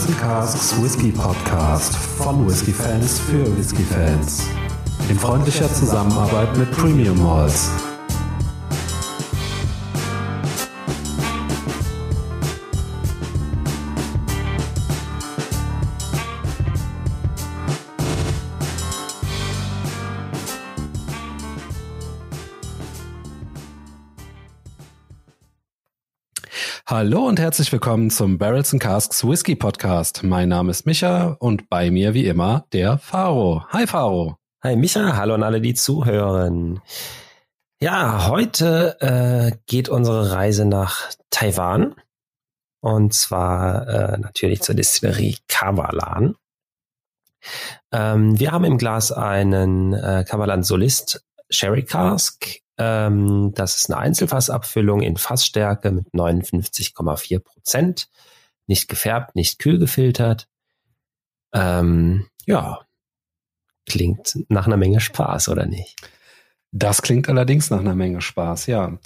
Barrels and Casks Whisky Podcast von Whisky Fans für Whisky Fans. In freundlicher Zusammenarbeit mit Premium Malls. Hallo und herzlich willkommen zum Barrels and Casks Whisky Podcast. Mein Name ist Micha und bei mir wie immer der Faro. Hi Faro. Hi Micha, hallo an alle, die zuhören. Ja, heute äh, geht unsere Reise nach Taiwan und zwar äh, natürlich zur Distillerie Kavalan. Ähm, wir haben im Glas einen äh, Kavalan Solist Sherry Cask ähm, das ist eine Einzelfassabfüllung in Fassstärke mit 59,4 Prozent. Nicht gefärbt, nicht kühl gefiltert. Ähm, ja, klingt nach einer Menge Spaß, oder nicht? Das klingt allerdings nach einer Menge Spaß, ja.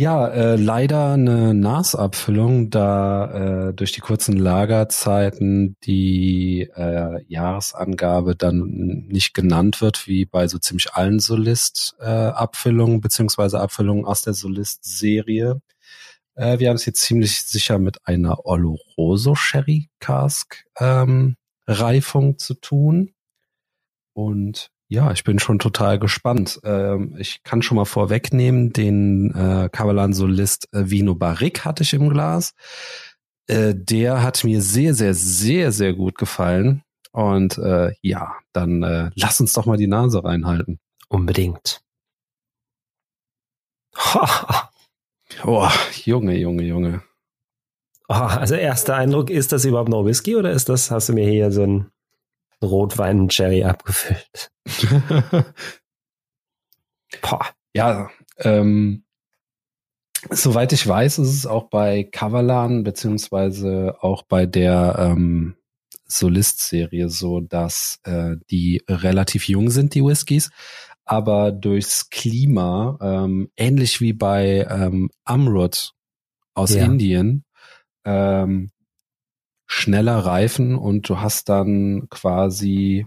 Ja, äh, leider eine NAS-Abfüllung, da äh, durch die kurzen Lagerzeiten die äh, Jahresangabe dann nicht genannt wird, wie bei so ziemlich allen Solist-Abfüllungen, äh, beziehungsweise Abfüllungen aus der Solist-Serie. Äh, wir haben es jetzt ziemlich sicher mit einer Oloroso Sherry Cask ähm, Reifung zu tun. Und ja, ich bin schon total gespannt. Ähm, ich kann schon mal vorwegnehmen, den äh, Kavalan Solist äh, Vino Barrique hatte ich im Glas. Äh, der hat mir sehr, sehr, sehr, sehr gut gefallen. Und äh, ja, dann äh, lass uns doch mal die Nase reinhalten. Unbedingt. oh, Junge, Junge, Junge. Oh, also erster Eindruck, ist das überhaupt noch Whisky oder ist das, hast du mir hier so ein Rotwein und Cherry abgefüllt. Boah. Ja, ähm, soweit ich weiß, ist es auch bei Kavalan beziehungsweise auch bei der ähm, Solist-Serie so, dass äh, die relativ jung sind, die Whiskys, aber durchs Klima, ähm, ähnlich wie bei ähm, Amrut aus ja. Indien, ähm, schneller reifen und du hast dann quasi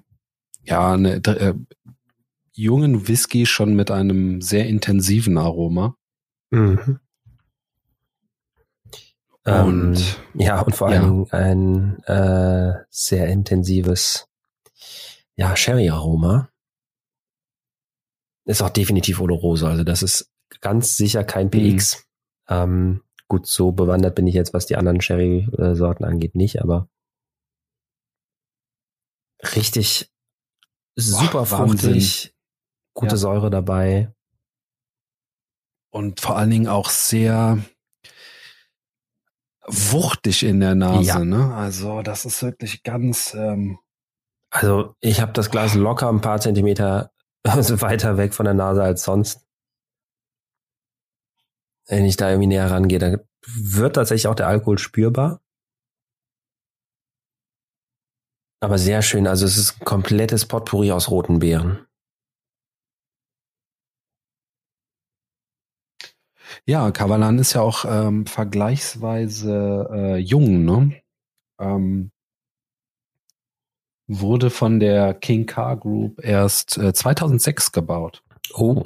ja eine äh, jungen Whisky schon mit einem sehr intensiven Aroma. Mhm. Und ähm, ja, und vor allem ja. ein äh, sehr intensives ja, Sherry-Aroma. Ist auch definitiv Oloroso, also das ist ganz sicher kein PX. Mhm. Ähm, Gut, so bewandert bin ich jetzt, was die anderen Sherry-Sorten angeht, nicht, aber richtig super Boah, fruchtig, gute ja. Säure dabei. Und vor allen Dingen auch sehr wuchtig in der Nase, ja. ne? Also das ist wirklich ganz. Ähm also ich habe das Glas locker ein paar Zentimeter weiter weg von der Nase als sonst wenn ich da irgendwie näher rangehe, dann wird tatsächlich auch der Alkohol spürbar. Aber sehr schön. Also es ist ein komplettes Potpourri aus roten Beeren. Ja, Kavalan ist ja auch ähm, vergleichsweise äh, jung, ne? Ähm, wurde von der King Car Group erst äh, 2006 gebaut. Oh.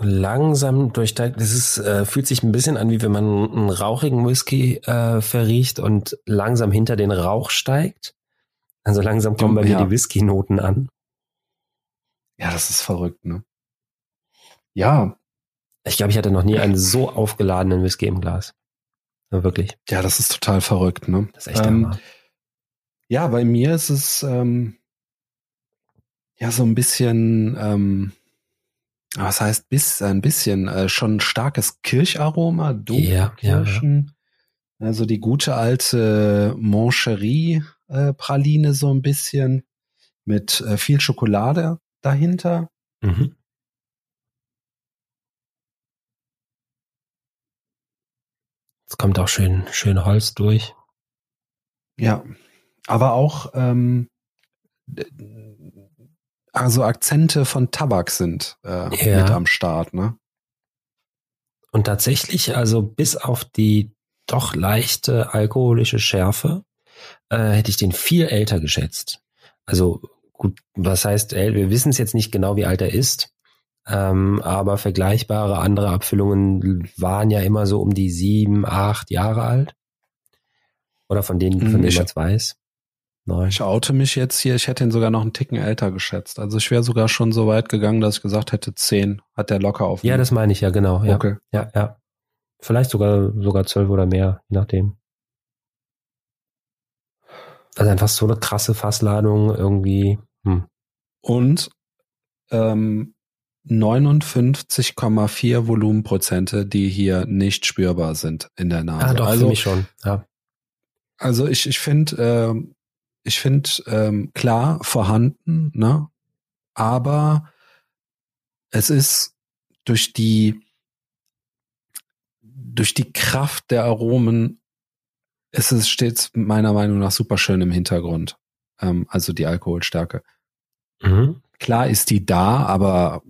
Langsam durchsteigt. Das ist, äh, fühlt sich ein bisschen an, wie wenn man einen rauchigen Whisky äh, verriecht und langsam hinter den Rauch steigt. Also langsam kommen bei ja. mir die Whisky-Noten an. Ja, das ist verrückt, ne? Ja. Ich glaube, ich hatte noch nie einen so aufgeladenen Whisky im Glas. Ja, wirklich. Ja, das ist total verrückt, ne? Das ist echt ähm, Ja, bei mir ist es ähm, ja so ein bisschen ähm, was heißt bis ein bisschen äh, schon starkes Kircharoma, Domkirschen. Ja, ja. Also die gute alte Moncherie äh, Praline so ein bisschen mit äh, viel Schokolade dahinter. Mhm. Es kommt auch schön schön Holz durch. Ja, aber auch ähm, also Akzente von Tabak sind äh, ja. mit am Start, ne? Und tatsächlich, also bis auf die doch leichte alkoholische Schärfe, äh, hätte ich den viel älter geschätzt. Also gut, was heißt, wir wissen es jetzt nicht genau, wie alt er ist, ähm, aber vergleichbare andere Abfüllungen waren ja immer so um die sieben, acht Jahre alt. Oder von denen, von hm, denen man es weiß. Nein. Ich oute mich jetzt hier, ich hätte ihn sogar noch einen Ticken älter geschätzt. Also ich wäre sogar schon so weit gegangen, dass ich gesagt hätte, zehn hat der locker auf. Ja, das meine ich ja, genau. Ja. Okay. Ja, ja. Vielleicht sogar, sogar zwölf oder mehr, je nachdem. Also einfach so eine krasse Fassladung irgendwie. Hm. Und ähm, 59,4 Volumenprozente, die hier nicht spürbar sind in der Nase. Ah, doch, also, für mich schon. Ja. Also ich, ich finde, äh, ich finde ähm, klar vorhanden, ne? Aber es ist durch die durch die Kraft der Aromen ist es stets meiner Meinung nach super schön im Hintergrund. Ähm, also die Alkoholstärke. Mhm. Klar ist die da, aber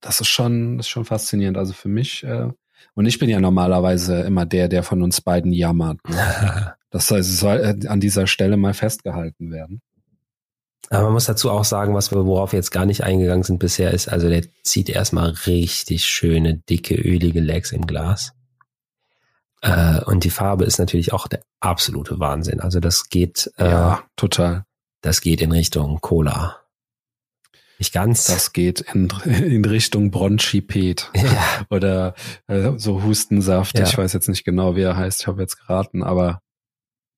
das ist schon, das ist schon faszinierend. Also für mich, äh, und ich bin ja normalerweise immer der, der von uns beiden jammert. Ne? das heißt, es soll äh, an dieser Stelle mal festgehalten werden. Aber man muss dazu auch sagen, was wir, worauf wir jetzt gar nicht eingegangen sind bisher, ist, also der zieht erstmal richtig schöne, dicke, ölige Legs im Glas. Äh, und die Farbe ist natürlich auch der absolute Wahnsinn. Also das geht, äh, ja, total. Das geht in Richtung Cola. Nicht ganz. Das geht in, in Richtung Bronchipet ja. oder äh, so Hustensaft. Ja. Ich weiß jetzt nicht genau, wie er heißt. Ich habe jetzt geraten, aber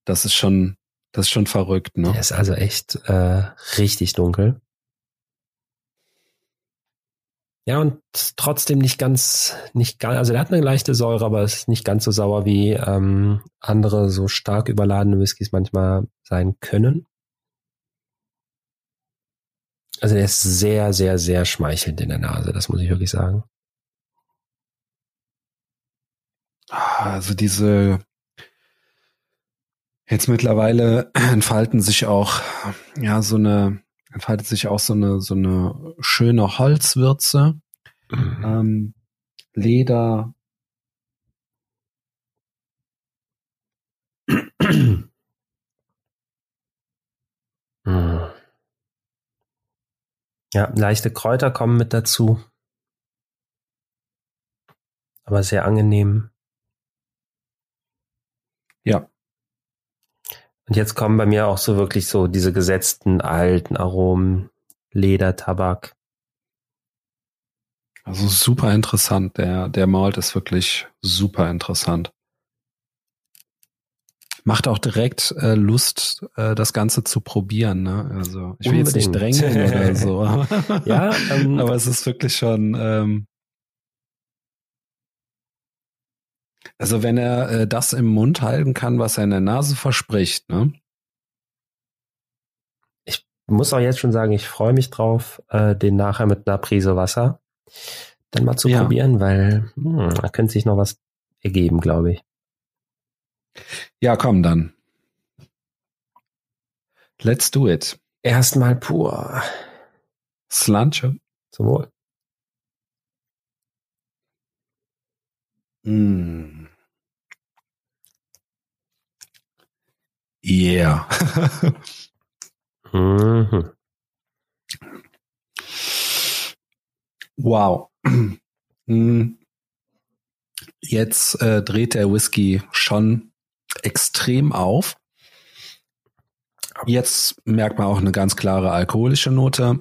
das ist schon, das ist schon verrückt. Ne? Der ist also echt äh, richtig dunkel. Ja, und trotzdem nicht ganz, nicht ganz, also er hat eine leichte Säure, aber es ist nicht ganz so sauer wie ähm, andere so stark überladene Whiskys manchmal sein können. Also der ist sehr, sehr, sehr schmeichelnd in der Nase, das muss ich wirklich sagen. Also diese jetzt mittlerweile entfalten sich auch ja so eine entfaltet sich auch so eine so eine schöne Holzwürze, mhm. ähm, Leder. Ja, leichte Kräuter kommen mit dazu. Aber sehr angenehm. Ja. Und jetzt kommen bei mir auch so wirklich so diese gesetzten alten Aromen, Leder, Tabak. Also super interessant. Der, der Malt ist wirklich super interessant macht auch direkt äh, Lust, äh, das Ganze zu probieren. Ne? Also ich will Unbedingt. jetzt nicht drängen oder so. ja, ähm, aber es ist wirklich schon. Ähm, also wenn er äh, das im Mund halten kann, was er in der Nase verspricht, ne? Ich muss auch jetzt schon sagen, ich freue mich drauf, äh, den nachher mit einer Prise Wasser dann mal zu ja. probieren, weil hm, da könnte sich noch was ergeben, glaube ich. Ja, komm dann. Let's do it. Erstmal pur. Slanche. Zum Wohl. Mm. Yeah. mhm. Wow. Mm. Jetzt äh, dreht der Whisky schon extrem auf. Jetzt merkt man auch eine ganz klare alkoholische Note.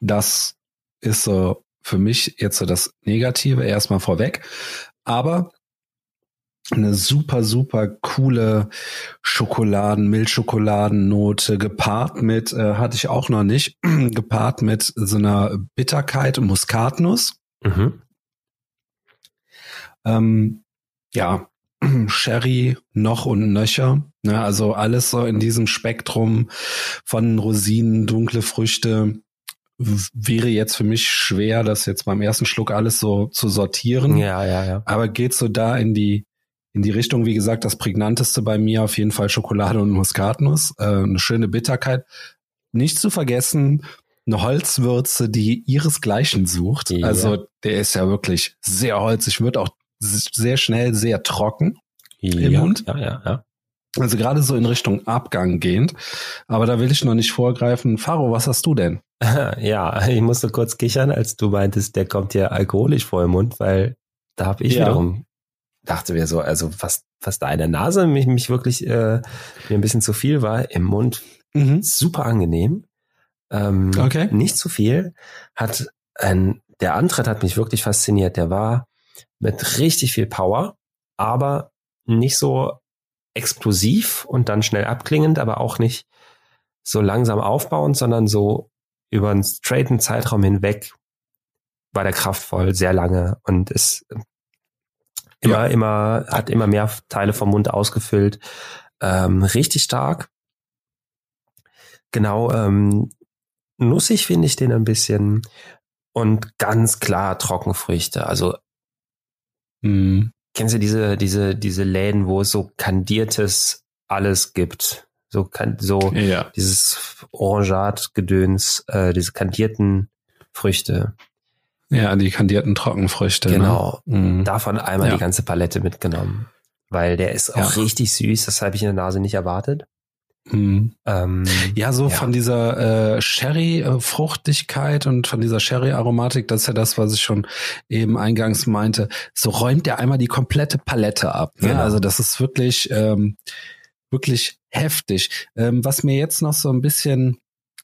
Das ist so für mich jetzt so das Negative erstmal vorweg. Aber eine super, super coole Schokoladen, Milchschokoladennote gepaart mit, äh, hatte ich auch noch nicht, gepaart mit so einer Bitterkeit und Muskatnuss. Mhm. Ähm, ja, Sherry noch und nöcher. Ne? Also alles so in diesem Spektrum von Rosinen, dunkle Früchte. Wäre jetzt für mich schwer, das jetzt beim ersten Schluck alles so zu sortieren. Ja, ja, ja. Aber geht so da in die, in die Richtung, wie gesagt, das prägnanteste bei mir auf jeden Fall Schokolade und Muskatnuss. Äh, eine schöne Bitterkeit. Nicht zu vergessen, eine Holzwürze, die ihresgleichen sucht. Ja. Also der ist ja wirklich sehr holzig, wird auch sehr schnell sehr trocken im ja, Mund. Ja, ja, ja. Also gerade so in Richtung Abgang gehend. Aber da will ich noch nicht vorgreifen. Faro, was hast du denn? Ja, ich musste kurz kichern, als du meintest, der kommt ja alkoholisch vor im Mund, weil da habe ich ja. wiederum dachte mir so, also was, was da in der Nase mich, mich wirklich äh, mir ein bisschen zu viel war, im Mund mhm. super angenehm. Ähm, okay. Nicht zu viel. Hat ein, der Antritt hat mich wirklich fasziniert. Der war mit richtig viel Power, aber nicht so explosiv und dann schnell abklingend, aber auch nicht so langsam aufbauend, sondern so über einen straighten Zeitraum hinweg war der kraftvoll, sehr lange und ist immer, ja. immer, hat immer mehr Teile vom Mund ausgefüllt. Ähm, richtig stark. Genau, ähm, nussig finde ich den ein bisschen und ganz klar Trockenfrüchte. Also mhm. Kennst du diese, diese, diese Läden, wo es so kandiertes alles gibt? So, kann, so ja. dieses Orangat-Gedöns, äh, diese kandierten Früchte. Ja, die kandierten Trockenfrüchte. Ne? Genau. Ne? Mhm. Davon einmal ja. die ganze Palette mitgenommen. Weil der ist auch ja. richtig süß, das habe ich in der Nase nicht erwartet. Mhm. Ähm, ja, so ja. von dieser äh, Sherry-Fruchtigkeit und von dieser Sherry-Aromatik, das ist ja das, was ich schon eben eingangs meinte. So räumt er einmal die komplette Palette ab. Ne? Genau. Also das ist wirklich, ähm, wirklich heftig. Ähm, was mir jetzt noch so ein bisschen,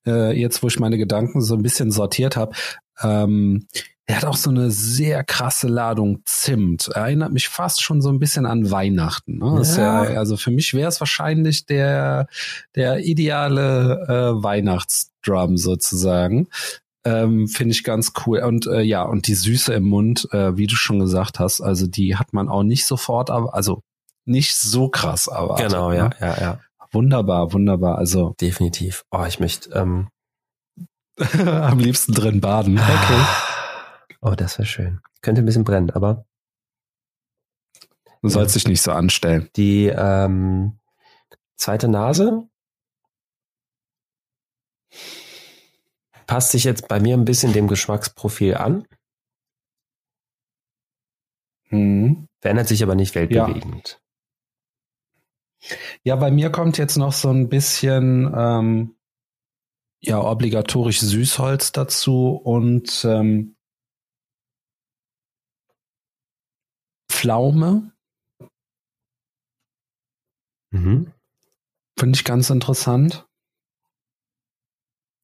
äh, jetzt wo ich meine Gedanken so ein bisschen sortiert habe, ähm, er hat auch so eine sehr krasse Ladung Zimt. Erinnert mich fast schon so ein bisschen an Weihnachten. Ne? Ja. Ja, also für mich wäre es wahrscheinlich der, der ideale äh, Weihnachtsdrum sozusagen. Ähm, Finde ich ganz cool. Und äh, ja, und die Süße im Mund, äh, wie du schon gesagt hast, also die hat man auch nicht sofort, aber also nicht so krass aber Genau, ja, ne? ja, ja. Wunderbar, wunderbar. Also definitiv. Oh, ich möchte ähm am liebsten drin baden. Okay. Oh, das wäre schön. Könnte ein bisschen brennen, aber. Du sollst ja. dich nicht so anstellen. Die ähm, zweite Nase passt sich jetzt bei mir ein bisschen dem Geschmacksprofil an. Mhm. Verändert sich aber nicht weltbewegend. Ja. ja, bei mir kommt jetzt noch so ein bisschen ähm, ja obligatorisch Süßholz dazu und ähm, Pflaume. Mhm. Finde ich ganz interessant.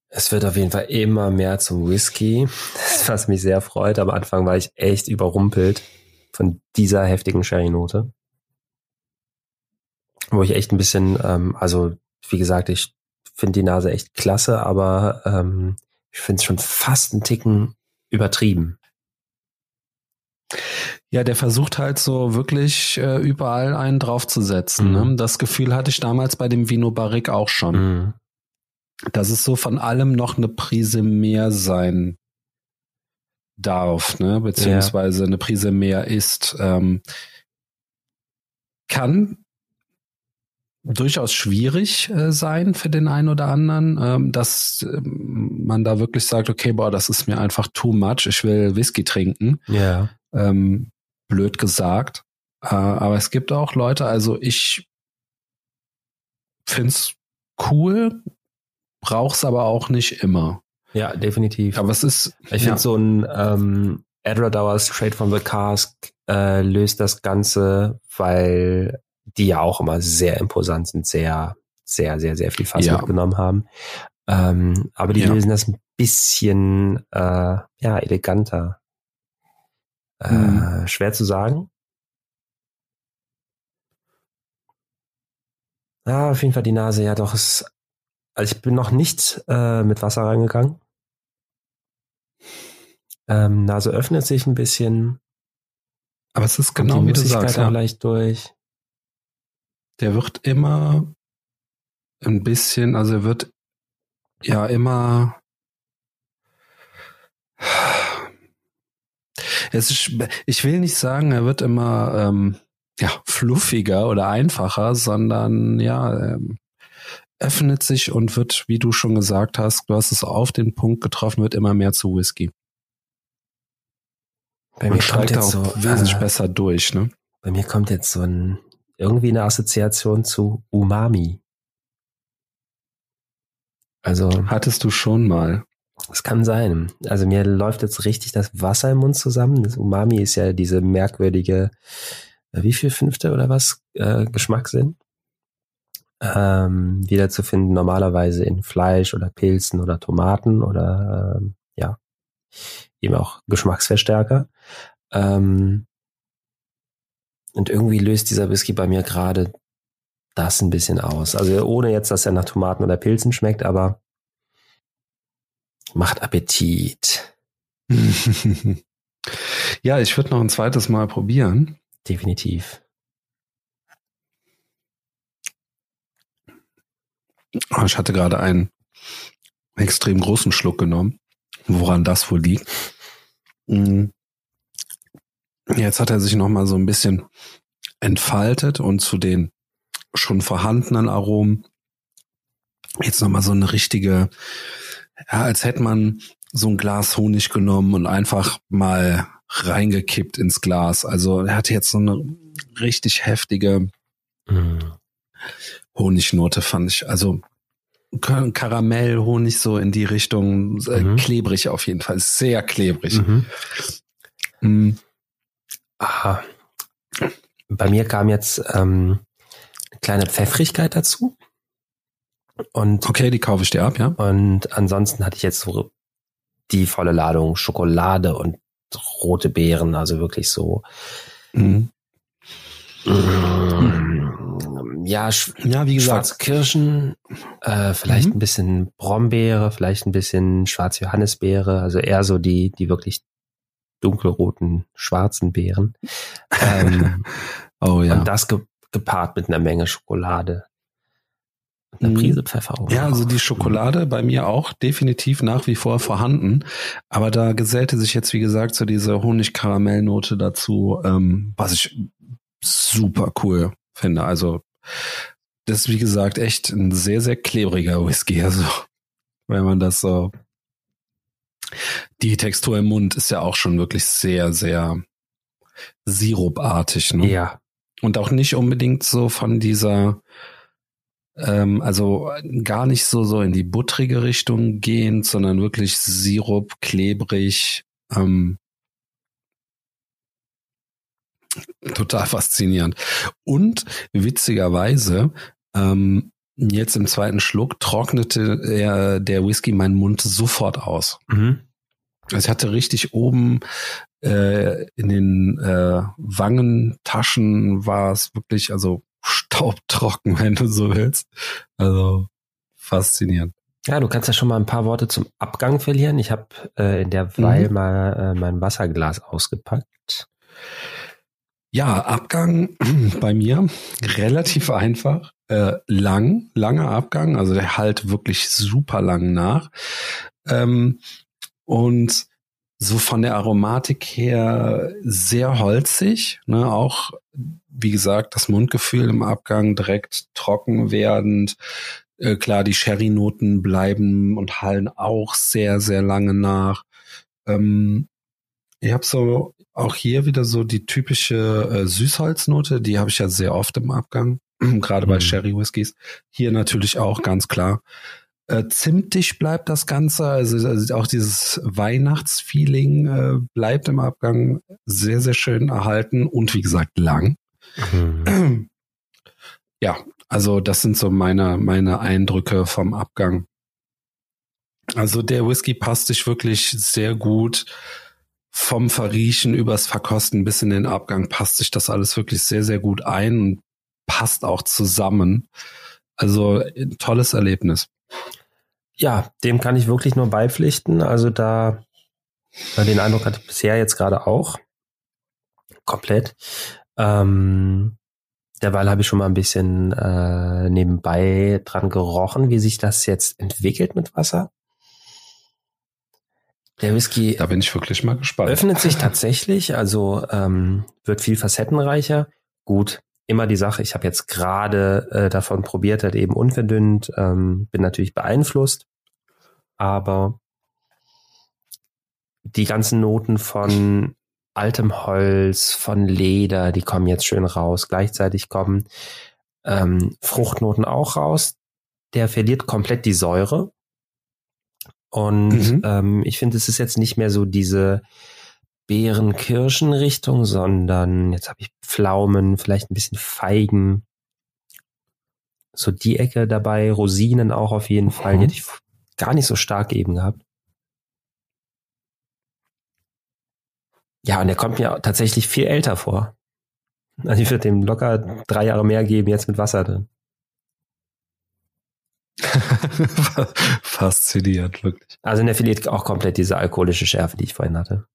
Es wird auf jeden Fall immer mehr zum Whisky, was mich sehr freut. Am Anfang war ich echt überrumpelt von dieser heftigen Sherry-Note. Wo ich echt ein bisschen, ähm, also wie gesagt, ich finde die Nase echt klasse, aber ähm, ich finde es schon fast einen Ticken übertrieben. Ja, der versucht halt so wirklich äh, überall einen draufzusetzen. Ne? Mhm. Ne? Das Gefühl hatte ich damals bei dem Vino Barrique auch schon. Mhm. Dass es so von allem noch eine Prise mehr sein darf, ne? beziehungsweise ja. eine Prise mehr ist. Ähm, kann durchaus schwierig äh, sein für den einen oder anderen, ähm, dass äh, man da wirklich sagt, okay, boah, das ist mir einfach too much, ich will Whisky trinken. Ja. Ähm, blöd gesagt. Äh, aber es gibt auch Leute, also ich find's cool, brauch's aber auch nicht immer. Ja, definitiv. Aber es ist. Ich finde ja. so ein ähm, Edradauer Straight from the Cask äh, löst das Ganze, weil die ja auch immer sehr imposant sind, sehr, sehr, sehr, sehr viel Fass ja. mitgenommen haben. Ähm, aber die ja. lösen das ein bisschen äh, ja eleganter. Mhm. Äh, schwer zu sagen. Ja, auf jeden Fall die Nase, ja doch. Ist, also ich bin noch nicht äh, mit Wasser reingegangen. Ähm, Nase öffnet sich ein bisschen. Aber es ist genau wie du sagst. Ja. leicht durch. Der wird immer ein bisschen, also er wird ja immer es ist, ich will nicht sagen, er wird immer ähm, ja, fluffiger oder einfacher, sondern ja, ähm, öffnet sich und wird, wie du schon gesagt hast, du hast es auf den Punkt getroffen, wird immer mehr zu Whisky. Bei mir kommt jetzt so wesentlich äh, besser durch, ne? Bei mir kommt jetzt so ein irgendwie eine Assoziation zu Umami. Also hattest du schon mal? Es kann sein. Also mir läuft jetzt richtig das Wasser im Mund zusammen. Das Umami ist ja diese merkwürdige, äh, wie viel fünfte oder was äh, Geschmackssinn ähm, wiederzufinden normalerweise in Fleisch oder Pilzen oder Tomaten oder ähm, ja eben auch Geschmacksverstärker. Ähm, und irgendwie löst dieser Whisky bei mir gerade das ein bisschen aus. Also ohne jetzt, dass er nach Tomaten oder Pilzen schmeckt, aber macht Appetit. ja, ich würde noch ein zweites Mal probieren. Definitiv. Ah, ich hatte gerade einen extrem großen Schluck genommen, woran das wohl liegt. Mhm. Jetzt hat er sich noch mal so ein bisschen entfaltet und zu den schon vorhandenen Aromen jetzt noch mal so eine richtige, ja, als hätte man so ein Glas Honig genommen und einfach mal reingekippt ins Glas. Also er hatte jetzt so eine richtig heftige mm. Honignote, fand ich. Also Karamell, Honig so in die Richtung, äh, mhm. klebrig auf jeden Fall, sehr klebrig. Mhm. Mm. Aha. Bei mir kam jetzt ähm, eine kleine Pfeffrigkeit dazu. Und okay, die kaufe ich dir ab, ja. Und ansonsten hatte ich jetzt so die volle Ladung Schokolade und rote Beeren, also wirklich so. Mhm. Mm, ja, ja, wie gesagt, Kirschen, äh, vielleicht mhm. ein bisschen Brombeere, vielleicht ein bisschen schwarze Johannisbeere, also eher so die, die wirklich dunkelroten, schwarzen Beeren. Ähm, oh ja. Und das ge gepaart mit einer Menge Schokolade. Eine mhm. Prise Pfeffer auch. Ja, also die Schokolade bei mir auch definitiv nach wie vor vorhanden. Aber da gesellte sich jetzt, wie gesagt, so diese Honigkaramellnote dazu, ähm, was ich super cool finde. Also das ist, wie gesagt, echt ein sehr, sehr klebriger Whisky. Also wenn man das so die Textur im Mund ist ja auch schon wirklich sehr, sehr sirupartig. Ne? Ja. Und auch nicht unbedingt so von dieser, ähm, also gar nicht so so in die buttrige Richtung gehend, sondern wirklich Sirup, klebrig. Ähm, total faszinierend. Und witzigerweise, ähm, jetzt im zweiten Schluck trocknete er, der Whisky meinen Mund sofort aus. Mhm. Also ich hatte richtig oben äh, in den äh, Wangentaschen war es wirklich, also staubtrocken, wenn du so willst. Also faszinierend. Ja, du kannst ja schon mal ein paar Worte zum Abgang verlieren. Ich habe äh, in der Weile mhm. mal äh, mein Wasserglas ausgepackt. Ja, Abgang bei mir relativ einfach. Äh, lang, langer Abgang, also der halt wirklich super lang nach. Ähm, und so von der Aromatik her sehr holzig, ne, auch wie gesagt, das Mundgefühl im Abgang direkt trocken werdend. Äh, klar, die Sherry-Noten bleiben und hallen auch sehr, sehr lange nach. Ähm, ich habe so auch hier wieder so die typische äh, Süßholznote, die habe ich ja sehr oft im Abgang, gerade bei mhm. Sherry Whiskys. Hier natürlich auch ganz klar. Äh, zimtig bleibt das Ganze, also, also auch dieses Weihnachtsfeeling äh, bleibt im Abgang sehr, sehr schön erhalten und wie gesagt lang. Mhm. Ja, also das sind so meine, meine Eindrücke vom Abgang. Also der Whisky passt sich wirklich sehr gut vom Verriechen übers Verkosten bis in den Abgang passt sich das alles wirklich sehr, sehr gut ein und passt auch zusammen. Also ein tolles Erlebnis. Ja, dem kann ich wirklich nur beipflichten. Also da den Eindruck hatte ich bisher jetzt gerade auch. Komplett. Ähm, derweil habe ich schon mal ein bisschen äh, nebenbei dran gerochen, wie sich das jetzt entwickelt mit Wasser. Der Whisky. Da bin ich wirklich mal gespannt. Öffnet sich tatsächlich, also ähm, wird viel facettenreicher. Gut, immer die Sache. Ich habe jetzt gerade äh, davon probiert, halt eben unverdünnt. Ähm, bin natürlich beeinflusst, aber die ganzen Noten von altem Holz, von Leder, die kommen jetzt schön raus. Gleichzeitig kommen ähm, Fruchtnoten auch raus. Der verliert komplett die Säure. Und mhm. ähm, ich finde, es ist jetzt nicht mehr so diese Beeren-Kirschen-Richtung, sondern jetzt habe ich Pflaumen, vielleicht ein bisschen Feigen. So die Ecke dabei, Rosinen auch auf jeden Fall. Die hätte ich gar nicht so stark eben gehabt. Ja, und der kommt mir tatsächlich viel älter vor. Also ich würde dem locker drei Jahre mehr geben, jetzt mit Wasser drin. Faszinierend, wirklich. Also der verliert auch komplett diese alkoholische Schärfe, die ich vorhin hatte.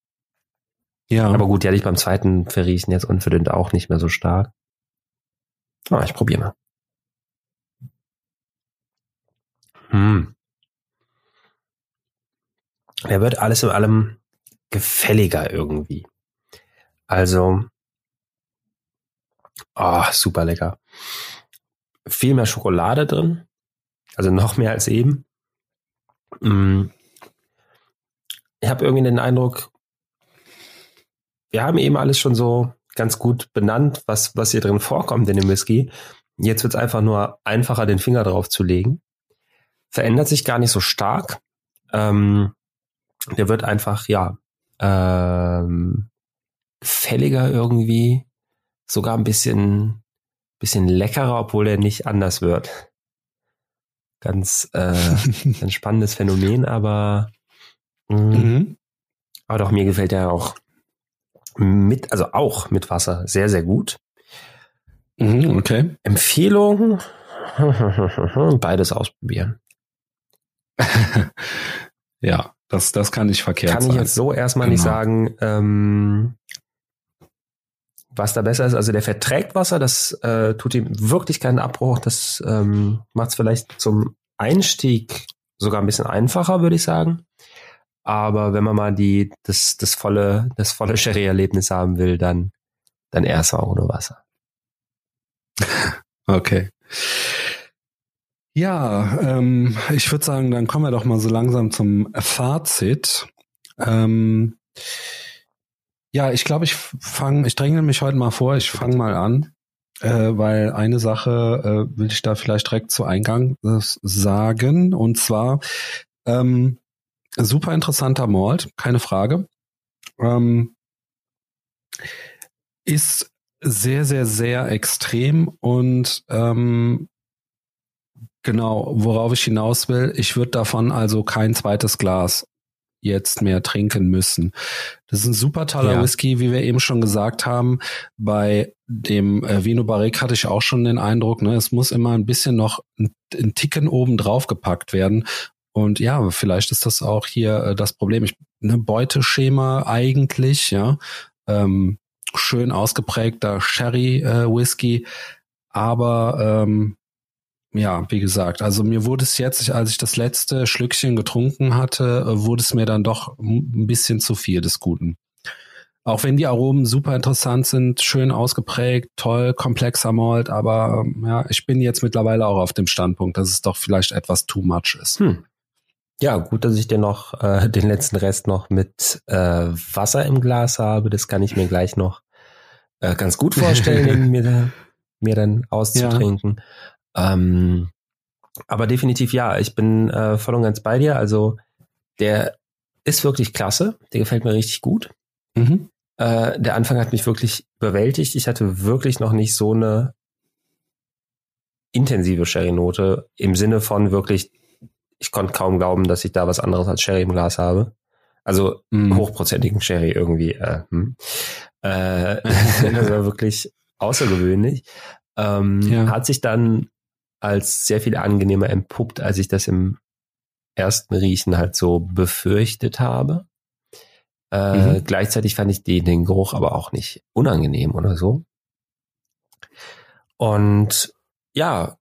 Ja. Aber gut, die hatte ich beim zweiten Verriechen jetzt unverdünnt auch nicht mehr so stark. Aber ich probiere mal. Hm. Der wird alles in allem gefälliger irgendwie. Also, oh, super lecker. Viel mehr Schokolade drin. Also noch mehr als eben. Mm. Ich habe irgendwie den Eindruck, wir haben eben alles schon so ganz gut benannt, was, was hier drin vorkommt in dem Whisky. Jetzt wird es einfach nur einfacher, den Finger drauf zu legen. Verändert sich gar nicht so stark. Ähm, der wird einfach, ja, ähm, gefälliger irgendwie, sogar ein bisschen, bisschen leckerer, obwohl er nicht anders wird. Ganz, äh, ein spannendes Phänomen, aber, mh, mhm. aber doch mir gefällt er auch mit, also auch mit Wasser sehr, sehr gut. Mhm, okay. Empfehlung, beides ausprobieren. ja, das, das kann nicht verkehrt kann sein. Kann ich jetzt so erstmal genau. nicht sagen, ähm, was da besser ist. Also der verträgt Wasser, das äh, tut ihm wirklich keinen Abbruch. Das ähm, macht es vielleicht zum Einstieg sogar ein bisschen einfacher, würde ich sagen. Aber wenn man mal die, das, das volle, das volle Sherry-Erlebnis haben will, dann, dann erst auch ohne Wasser. Okay. Ja, ähm, ich würde sagen, dann kommen wir doch mal so langsam zum Fazit. Ähm, ja, ich glaube, ich fange, ich dränge mich heute mal vor, ich fange mal an, äh, weil eine Sache äh, will ich da vielleicht direkt zu Eingang äh, sagen, und zwar ähm, super interessanter Malt, keine Frage. Ähm, ist sehr, sehr, sehr extrem und ähm, Genau, worauf ich hinaus will, ich würde davon also kein zweites Glas jetzt mehr trinken müssen. Das ist ein super toller ja. Whisky, wie wir eben schon gesagt haben. Bei dem äh, Vino Barrique hatte ich auch schon den Eindruck, ne, es muss immer ein bisschen noch ein, ein Ticken oben drauf gepackt werden. Und ja, vielleicht ist das auch hier äh, das Problem. Ich, ne, Beuteschema eigentlich, ja, ähm, schön ausgeprägter Sherry äh, Whisky, aber ähm, ja, wie gesagt, also mir wurde es jetzt, als ich das letzte Schlückchen getrunken hatte, äh, wurde es mir dann doch ein bisschen zu viel des Guten. Auch wenn die Aromen super interessant sind, schön ausgeprägt, toll, komplexer Malt, aber ähm, ja, ich bin jetzt mittlerweile auch auf dem Standpunkt, dass es doch vielleicht etwas too much ist. Hm. Ja, gut, dass ich dir noch äh, den letzten Rest noch mit äh, Wasser im Glas habe. Das kann ich mir gleich noch äh, ganz gut vorstellen, mir, mir dann auszutrinken. Ähm, aber definitiv ja, ich bin äh, voll und ganz bei dir. Also der ist wirklich klasse, der gefällt mir richtig gut. Mhm. Äh, der Anfang hat mich wirklich überwältigt. Ich hatte wirklich noch nicht so eine intensive Sherry-Note im Sinne von wirklich, ich konnte kaum glauben, dass ich da was anderes als Sherry im Glas habe. Also mm. hochprozentigen Sherry irgendwie. Äh, hm. äh, das war wirklich außergewöhnlich. Ähm, ja. Hat sich dann als sehr viel angenehmer entpuppt, als ich das im ersten Riechen halt so befürchtet habe. Äh, mhm. Gleichzeitig fand ich den, den Geruch aber auch nicht unangenehm oder so. Und ja,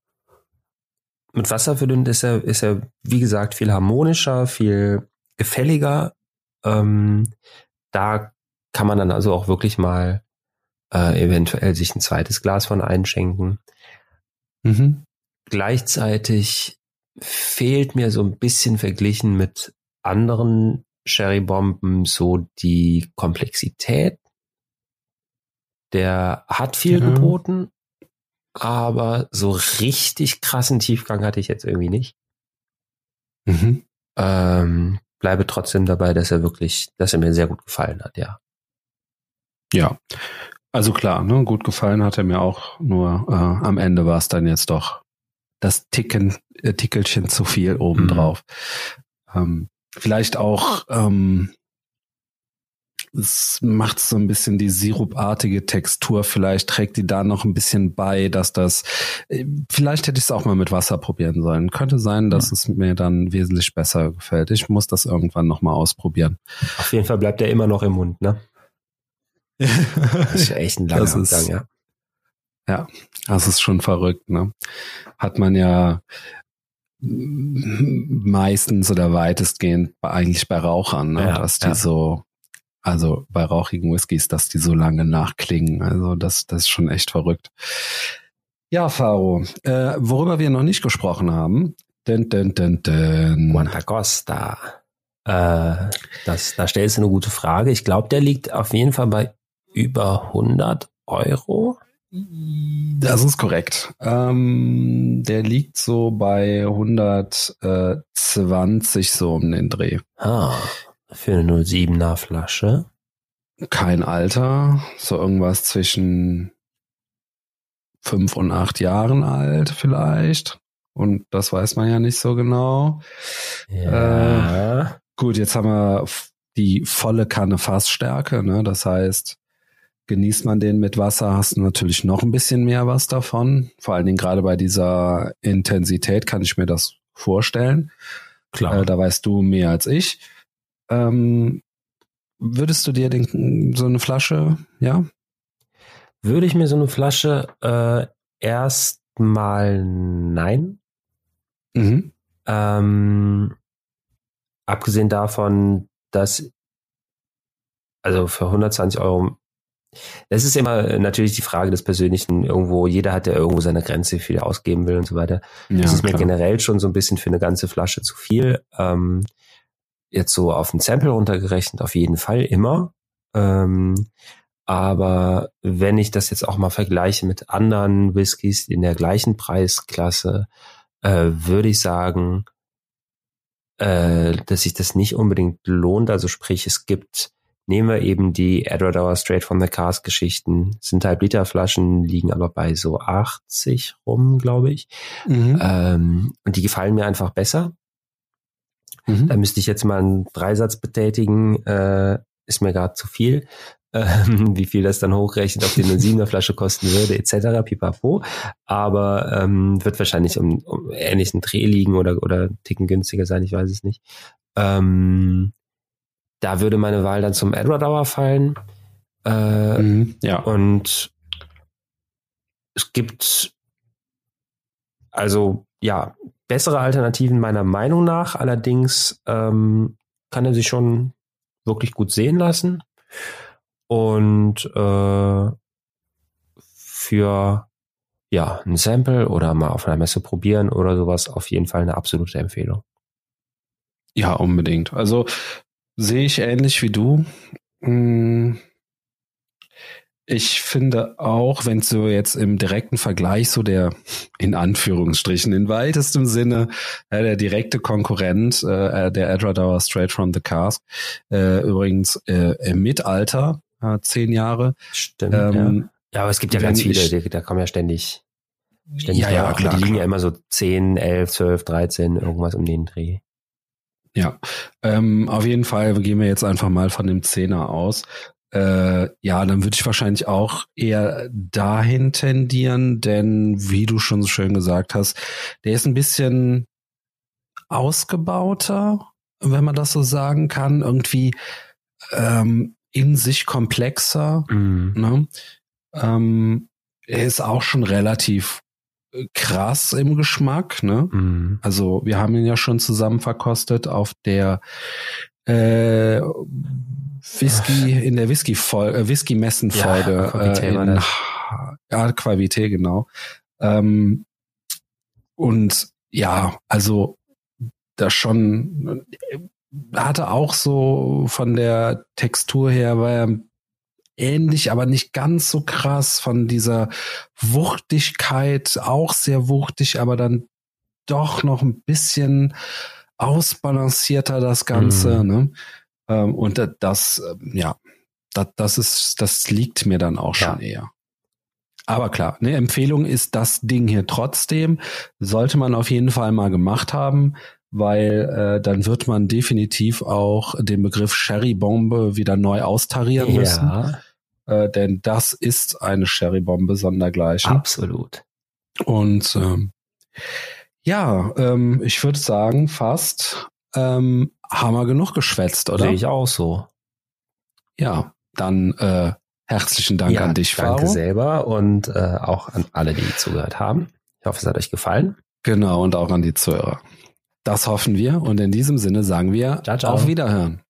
mit Wasser verdünnt ist er, ist er, wie gesagt, viel harmonischer, viel gefälliger. Ähm, da kann man dann also auch wirklich mal äh, eventuell sich ein zweites Glas von einschenken. Mhm. Gleichzeitig fehlt mir so ein bisschen verglichen mit anderen Sherry-Bomben so die Komplexität. Der hat viel ja. geboten, aber so richtig krassen Tiefgang hatte ich jetzt irgendwie nicht. Mhm. Ähm, bleibe trotzdem dabei, dass er wirklich, dass er mir sehr gut gefallen hat, ja. Ja, also klar, ne, gut gefallen hat er mir auch, nur äh, am Ende war es dann jetzt doch das Ticken, äh, Tickelchen zu viel obendrauf. Mhm. Ähm, vielleicht auch, ähm, es macht so ein bisschen die sirupartige Textur. Vielleicht trägt die da noch ein bisschen bei, dass das, äh, vielleicht hätte ich es auch mal mit Wasser probieren sollen. Könnte sein, dass ja. es mir dann wesentlich besser gefällt. Ich muss das irgendwann noch mal ausprobieren. Auf jeden Fall bleibt er immer noch im Mund, ne? das ist ja echt ein langer Gang, ja. Ja, das ist schon verrückt, ne? Hat man ja meistens oder weitestgehend eigentlich bei Rauchern, ne? Ja, dass die ja. so, also bei rauchigen Whiskys, dass die so lange nachklingen. Also das, das ist schon echt verrückt. Ja, Faro, äh, worüber wir noch nicht gesprochen haben, denn, denn, denn, denn. Quanta Costa. Äh, das, da stellst du eine gute Frage. Ich glaube, der liegt auf jeden Fall bei über 100 Euro. Das ist korrekt. Ähm, der liegt so bei 120 so um den Dreh. Ah, für eine 07er Flasche. Kein Alter, so irgendwas zwischen fünf und acht Jahren alt vielleicht. Und das weiß man ja nicht so genau. Ja. Äh, gut, jetzt haben wir die volle Kanne Fassstärke, ne? Das heißt, Genießt man den mit Wasser, hast du natürlich noch ein bisschen mehr was davon. Vor allen Dingen gerade bei dieser Intensität kann ich mir das vorstellen. Klar. Äh, da weißt du mehr als ich. Ähm, würdest du dir den, so eine Flasche, ja? Würde ich mir so eine Flasche äh, erstmal nein. Mhm. Ähm, abgesehen davon, dass also für 120 Euro das ist immer natürlich die Frage des Persönlichen. Irgendwo, jeder hat ja irgendwo seine Grenze, wie viel er ausgeben will und so weiter. Ja, das ist klar. mir generell schon so ein bisschen für eine ganze Flasche zu viel. Ähm, jetzt so auf ein Sample runtergerechnet, auf jeden Fall immer. Ähm, aber wenn ich das jetzt auch mal vergleiche mit anderen Whiskys in der gleichen Preisklasse, äh, würde ich sagen, äh, dass sich das nicht unbedingt lohnt. Also sprich, es gibt nehmen wir eben die Edward Hour Straight from the Cars Geschichten. Sind halb Liter Flaschen, liegen aber bei so 80 rum, glaube ich. Mhm. Ähm, und die gefallen mir einfach besser. Mhm. Da müsste ich jetzt mal einen Dreisatz betätigen, äh, ist mir gerade zu viel. Ähm, wie viel das dann hochrechnet, auf den eine Siebener Flasche kosten würde, etc. pipapo. Aber ähm, wird wahrscheinlich um, um ähnlichen Dreh liegen oder, oder ticken günstiger sein, ich weiß es nicht. Ähm, da würde meine Wahl dann zum Edward Hour fallen. Äh, mhm, ja. Und es gibt also ja bessere Alternativen meiner Meinung nach. Allerdings ähm, kann er sich schon wirklich gut sehen lassen. Und äh, für ja, ein Sample oder mal auf einer Messe probieren oder sowas auf jeden Fall eine absolute Empfehlung. Ja, unbedingt. Also Sehe ich ähnlich wie du. Hm. Ich finde auch, wenn so jetzt im direkten Vergleich so der, in Anführungsstrichen, in weitestem Sinne, äh, der direkte Konkurrent, äh, der Edward Straight from the Cask, äh, übrigens äh, im Mitalter, äh, zehn Jahre. Stimmt, ähm, ja. ja. aber es gibt ja ganz viele, ich, da kommen ja ständig, ständig ja, ja, klar, die liegen klar. ja immer so zehn, elf, zwölf, dreizehn, irgendwas um den Dreh. Ja, ähm, auf jeden Fall gehen wir jetzt einfach mal von dem Zehner aus. Äh, ja, dann würde ich wahrscheinlich auch eher dahin tendieren, denn wie du schon so schön gesagt hast, der ist ein bisschen ausgebauter, wenn man das so sagen kann, irgendwie ähm, in sich komplexer. Mhm. Ne? Ähm, er ist auch schon relativ krass im Geschmack. Ne? Mhm. Also wir haben ihn ja schon zusammen verkostet auf der äh, Whisky in der Whisky äh, Whisky Messen Folge ja, äh, in, ja, Quavité genau. Ähm, und ja, also da schon hatte auch so von der Textur her war er ähnlich, aber nicht ganz so krass. Von dieser Wuchtigkeit auch sehr wuchtig, aber dann doch noch ein bisschen ausbalancierter das Ganze. Mhm. Ne? Ähm, und das, ja, das, das ist, das liegt mir dann auch schon ja. eher. Aber klar, eine Empfehlung ist das Ding hier trotzdem. Sollte man auf jeden Fall mal gemacht haben, weil äh, dann wird man definitiv auch den Begriff Sherry-Bombe wieder neu austarieren ja. müssen. Äh, denn das ist eine Sherry-Bombe sondergleichen. Absolut. Und ähm, ja, ähm, ich würde sagen, fast ähm, haben wir genug geschwätzt, oder? Sehe ich auch so. Ja, dann äh, herzlichen Dank ja, an dich, Faro. Danke selber und äh, auch an alle, die zugehört haben. Ich hoffe, es hat euch gefallen. Genau, und auch an die Zuhörer. Das hoffen wir und in diesem Sinne sagen wir ciao, ciao. auf Wiederhören.